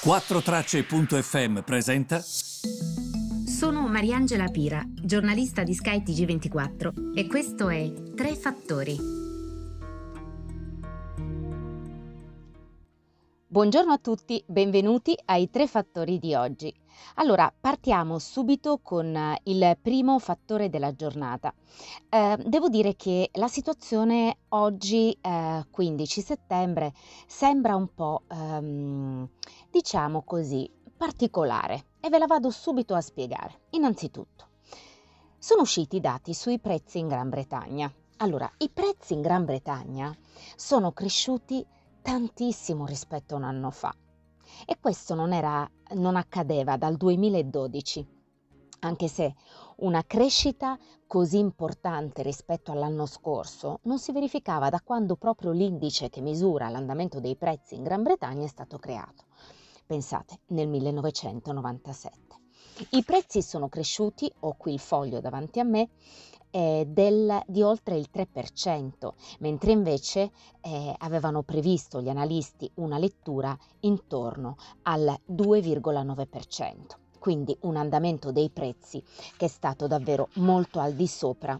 4Tracce.fm presenta. Sono Mariangela Pira, giornalista di Sky TG24 e questo è Tre Fattori. Buongiorno a tutti, benvenuti ai Tre Fattori di oggi. Allora, partiamo subito con eh, il primo fattore della giornata. Eh, devo dire che la situazione oggi, eh, 15 settembre, sembra un po', ehm, diciamo così, particolare e ve la vado subito a spiegare. Innanzitutto, sono usciti i dati sui prezzi in Gran Bretagna. Allora, i prezzi in Gran Bretagna sono cresciuti tantissimo rispetto a un anno fa. E questo non, era, non accadeva dal 2012, anche se una crescita così importante rispetto all'anno scorso non si verificava da quando proprio l'indice che misura l'andamento dei prezzi in Gran Bretagna è stato creato. Pensate, nel 1997. I prezzi sono cresciuti, ho qui il foglio davanti a me, eh, del, di oltre il 3%, mentre invece eh, avevano previsto gli analisti una lettura intorno al 2,9%. Quindi un andamento dei prezzi che è stato davvero molto al di sopra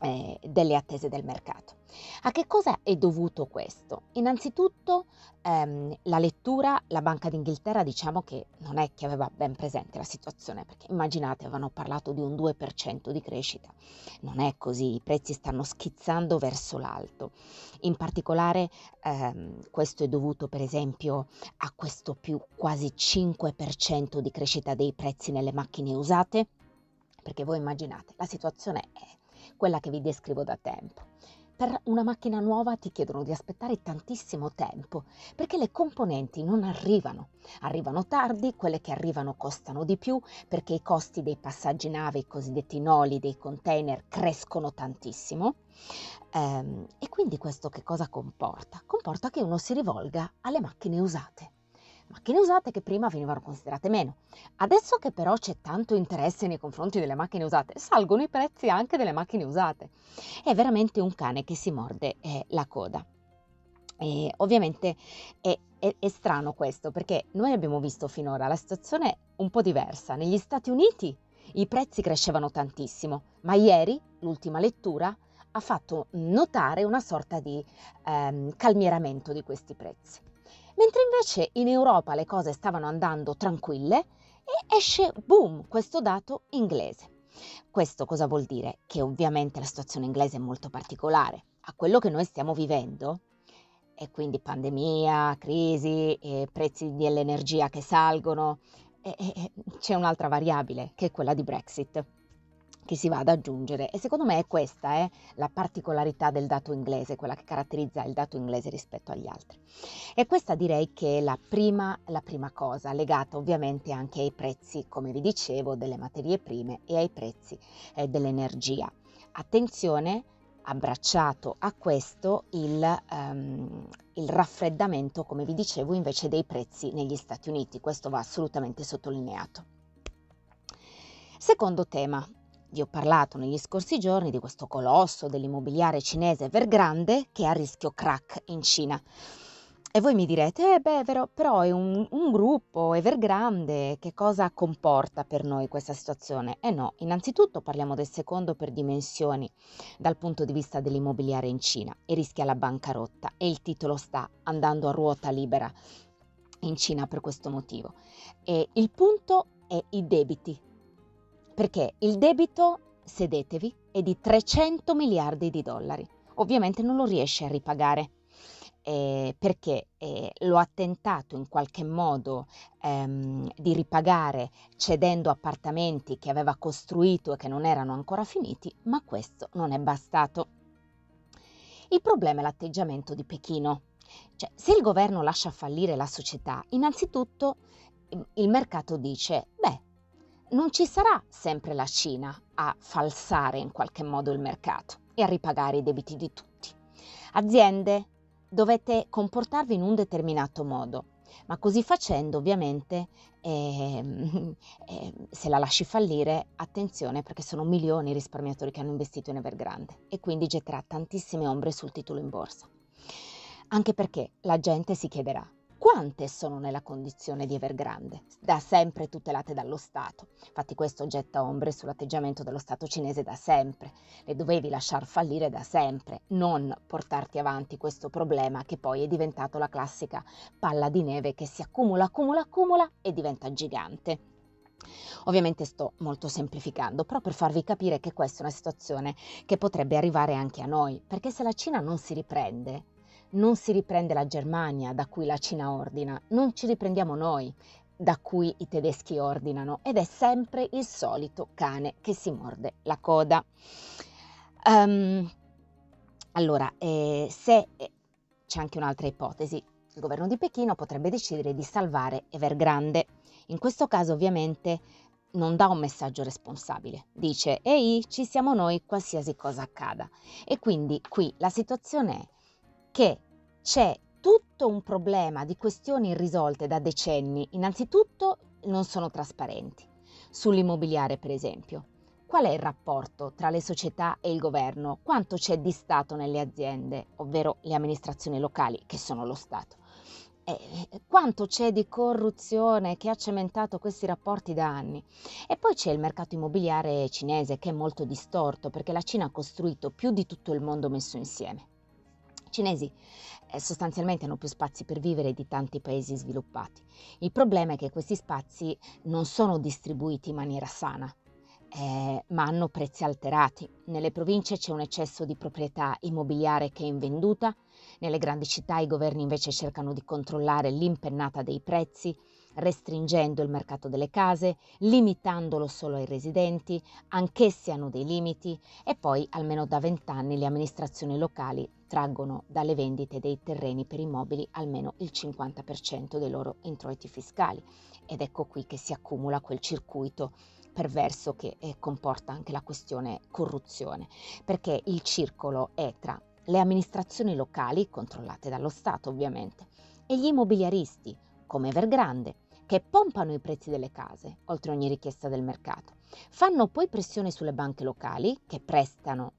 eh, delle attese del mercato. A che cosa è dovuto questo? Innanzitutto ehm, la lettura, la Banca d'Inghilterra diciamo che non è che aveva ben presente la situazione, perché immaginate avevano parlato di un 2% di crescita, non è così, i prezzi stanno schizzando verso l'alto. In particolare ehm, questo è dovuto per esempio a questo più quasi 5% di crescita dei prezzi nelle macchine usate, perché voi immaginate, la situazione è quella che vi descrivo da tempo. Per una macchina nuova ti chiedono di aspettare tantissimo tempo perché le componenti non arrivano. Arrivano tardi, quelle che arrivano costano di più perché i costi dei passaggi nave, i cosiddetti noli dei container, crescono tantissimo. Ehm, e quindi questo che cosa comporta? Comporta che uno si rivolga alle macchine usate macchine usate che prima venivano considerate meno. Adesso che però c'è tanto interesse nei confronti delle macchine usate, salgono i prezzi anche delle macchine usate. È veramente un cane che si morde eh, la coda. E ovviamente è, è, è strano questo perché noi abbiamo visto finora la situazione un po' diversa. Negli Stati Uniti i prezzi crescevano tantissimo, ma ieri, l'ultima lettura, ha fatto notare una sorta di ehm, calmieramento di questi prezzi mentre invece in Europa le cose stavano andando tranquille e esce, boom, questo dato inglese. Questo cosa vuol dire? Che ovviamente la situazione inglese è molto particolare. A quello che noi stiamo vivendo, e quindi pandemia, crisi, prezzi dell'energia che salgono, e, e, c'è un'altra variabile che è quella di Brexit che si va ad aggiungere e secondo me è questa eh, la particolarità del dato inglese, quella che caratterizza il dato inglese rispetto agli altri. E questa direi che è la prima, la prima cosa, legata ovviamente anche ai prezzi, come vi dicevo, delle materie prime e ai prezzi eh, dell'energia. Attenzione, abbracciato a questo il, um, il raffreddamento, come vi dicevo, invece dei prezzi negli Stati Uniti. Questo va assolutamente sottolineato. Secondo tema, vi ho parlato negli scorsi giorni di questo colosso dell'immobiliare cinese Evergrande che è a rischio crack in Cina. E voi mi direte, eh beh, vero, però è un, un, gruppo Evergrande, che cosa comporta per noi questa situazione? Eh no, innanzitutto parliamo del secondo per dimensioni dal punto di vista dell'immobiliare in Cina e rischia la bancarotta e il titolo sta andando a ruota libera in Cina per questo motivo. E il punto è i debiti perché il debito, sedetevi, è di 300 miliardi di dollari. Ovviamente non lo riesce a ripagare. Eh, perché eh, lo ha tentato in qualche modo ehm, di ripagare cedendo appartamenti che aveva costruito e che non erano ancora finiti, ma questo non è bastato. Il problema è l'atteggiamento di Pechino. Cioè, se il governo lascia fallire la società, innanzitutto il mercato dice, non ci sarà sempre la Cina a falsare in qualche modo il mercato e a ripagare i debiti di tutti. Aziende, dovete comportarvi in un determinato modo, ma così facendo ovviamente eh, eh, se la lasci fallire, attenzione perché sono milioni i risparmiatori che hanno investito in Evergrande e quindi getterà tantissime ombre sul titolo in borsa. Anche perché la gente si chiederà, quante sono nella condizione di Evergrande, da sempre tutelate dallo Stato. Infatti questo getta ombre sull'atteggiamento dello Stato cinese da sempre. Le dovevi lasciar fallire da sempre, non portarti avanti questo problema che poi è diventato la classica palla di neve che si accumula, accumula, accumula e diventa gigante. Ovviamente sto molto semplificando, però per farvi capire che questa è una situazione che potrebbe arrivare anche a noi, perché se la Cina non si riprende, non si riprende la Germania da cui la Cina ordina, non ci riprendiamo noi da cui i tedeschi ordinano ed è sempre il solito cane che si morde la coda. Um, allora, eh, se eh, c'è anche un'altra ipotesi, il governo di Pechino potrebbe decidere di salvare Evergrande. In questo caso ovviamente non dà un messaggio responsabile, dice ehi ci siamo noi qualsiasi cosa accada. E quindi qui la situazione è che c'è tutto un problema di questioni irrisolte da decenni. Innanzitutto non sono trasparenti. Sull'immobiliare, per esempio. Qual è il rapporto tra le società e il governo? Quanto c'è di Stato nelle aziende, ovvero le amministrazioni locali, che sono lo Stato? Eh, quanto c'è di corruzione che ha cementato questi rapporti da anni. E poi c'è il mercato immobiliare cinese che è molto distorto perché la Cina ha costruito più di tutto il mondo messo insieme cinesi eh, sostanzialmente hanno più spazi per vivere di tanti paesi sviluppati. Il problema è che questi spazi non sono distribuiti in maniera sana. Eh, ma hanno prezzi alterati. Nelle province c'è un eccesso di proprietà immobiliare che è invenduta, nelle grandi città i governi invece cercano di controllare l'impennata dei prezzi, restringendo il mercato delle case, limitandolo solo ai residenti, anch'essi hanno dei limiti e poi almeno da vent'anni le amministrazioni locali traggono dalle vendite dei terreni per immobili almeno il 50% dei loro introiti fiscali. Ed ecco qui che si accumula quel circuito perverso che eh, comporta anche la questione corruzione, perché il circolo è tra le amministrazioni locali, controllate dallo Stato ovviamente, e gli immobiliaristi, come Evergrande, che pompano i prezzi delle case, oltre ogni richiesta del mercato. Fanno poi pressione sulle banche locali, che prestano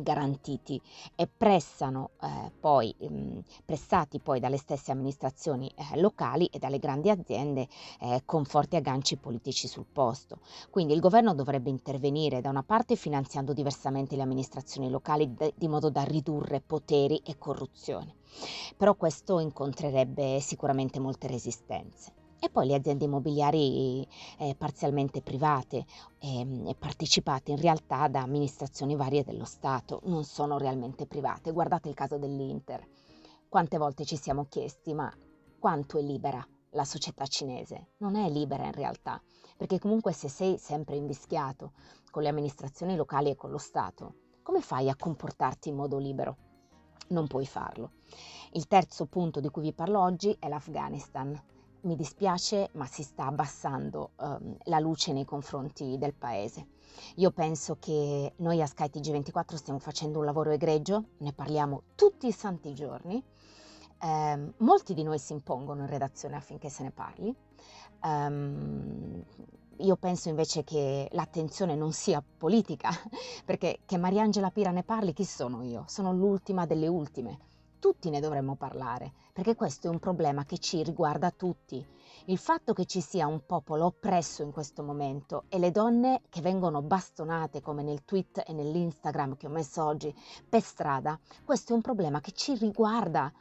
garantiti e pressano eh, poi, mh, pressati poi dalle stesse amministrazioni eh, locali e dalle grandi aziende eh, con forti agganci politici sul posto. Quindi il governo dovrebbe intervenire da una parte finanziando diversamente le amministrazioni locali de- di modo da ridurre poteri e corruzione. Però questo incontrerebbe sicuramente molte resistenze e poi le aziende immobiliari eh, parzialmente private eh, partecipate in realtà da amministrazioni varie dello Stato, non sono realmente private. Guardate il caso dell'Inter. Quante volte ci siamo chiesti ma quanto è libera la società cinese? Non è libera in realtà, perché comunque se sei sempre invischiato con le amministrazioni locali e con lo Stato, come fai a comportarti in modo libero? Non puoi farlo. Il terzo punto di cui vi parlo oggi è l'Afghanistan mi dispiace, ma si sta abbassando um, la luce nei confronti del paese. Io penso che noi a skytg 24 stiamo facendo un lavoro egregio, ne parliamo tutti i santi giorni. Um, molti di noi si impongono in redazione affinché se ne parli. Um, io penso invece che l'attenzione non sia politica, perché che Mariangela Pira ne parli, chi sono io? Sono l'ultima delle ultime tutti ne dovremmo parlare, perché questo è un problema che ci riguarda tutti. Il fatto che ci sia un popolo oppresso in questo momento e le donne che vengono bastonate, come nel tweet e nell'Instagram che ho messo oggi, per strada, questo è un problema che ci riguarda.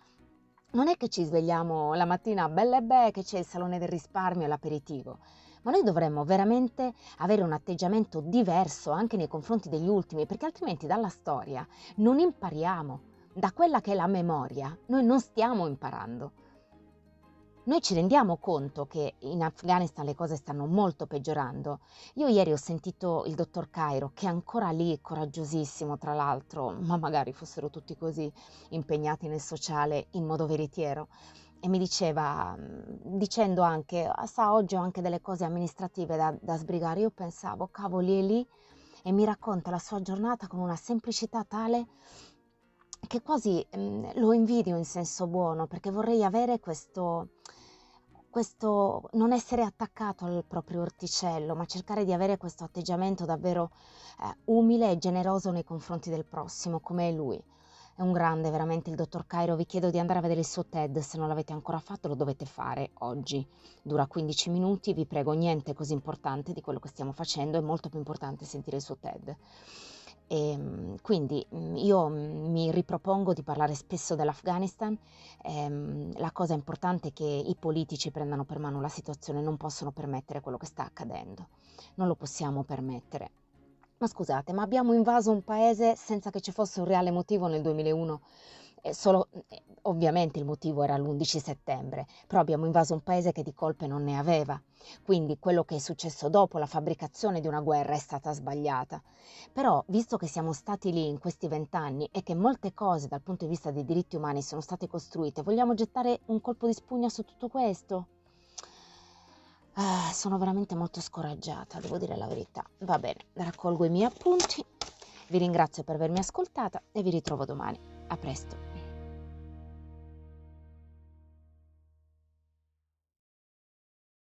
Non è che ci svegliamo la mattina belle e belle che c'è il salone del risparmio e l'aperitivo ma noi dovremmo veramente avere un atteggiamento diverso anche nei confronti degli ultimi, perché altrimenti dalla storia non impariamo da quella che è la memoria, noi non stiamo imparando. Noi ci rendiamo conto che in Afghanistan le cose stanno molto peggiorando. Io ieri ho sentito il dottor Cairo, che è ancora lì, coraggiosissimo tra l'altro, ma magari fossero tutti così impegnati nel sociale in modo veritiero, e mi diceva, dicendo anche, ah, sa, oggi ho anche delle cose amministrative da, da sbrigare. Io pensavo, cavoli, è lì e mi racconta la sua giornata con una semplicità tale che quasi mh, lo invidio in senso buono perché vorrei avere questo, questo non essere attaccato al proprio orticello, ma cercare di avere questo atteggiamento davvero eh, umile e generoso nei confronti del prossimo, come è lui. è un grande veramente il dottor Cairo, vi chiedo di andare a vedere il suo TED, se non l'avete ancora fatto lo dovete fare oggi. Dura 15 minuti, vi prego, niente così importante di quello che stiamo facendo, è molto più importante sentire il suo TED. E, ehm, quindi mm, io mm, mi ripropongo di parlare spesso dell'Afghanistan, ehm, la cosa importante è che i politici prendano per mano la situazione, non possono permettere quello che sta accadendo, non lo possiamo permettere. Ma scusate, ma abbiamo invaso un paese senza che ci fosse un reale motivo nel 2001? Eh, solo, eh, ovviamente il motivo era l'11 settembre, però abbiamo invaso un paese che di colpe non ne aveva. Quindi quello che è successo dopo la fabbricazione di una guerra è stata sbagliata. Però, visto che siamo stati lì in questi vent'anni e che molte cose dal punto di vista dei diritti umani sono state costruite, vogliamo gettare un colpo di spugna su tutto questo? Ah, sono veramente molto scoraggiata, devo dire la verità. Va bene, raccolgo i miei appunti, vi ringrazio per avermi ascoltata e vi ritrovo domani. A presto.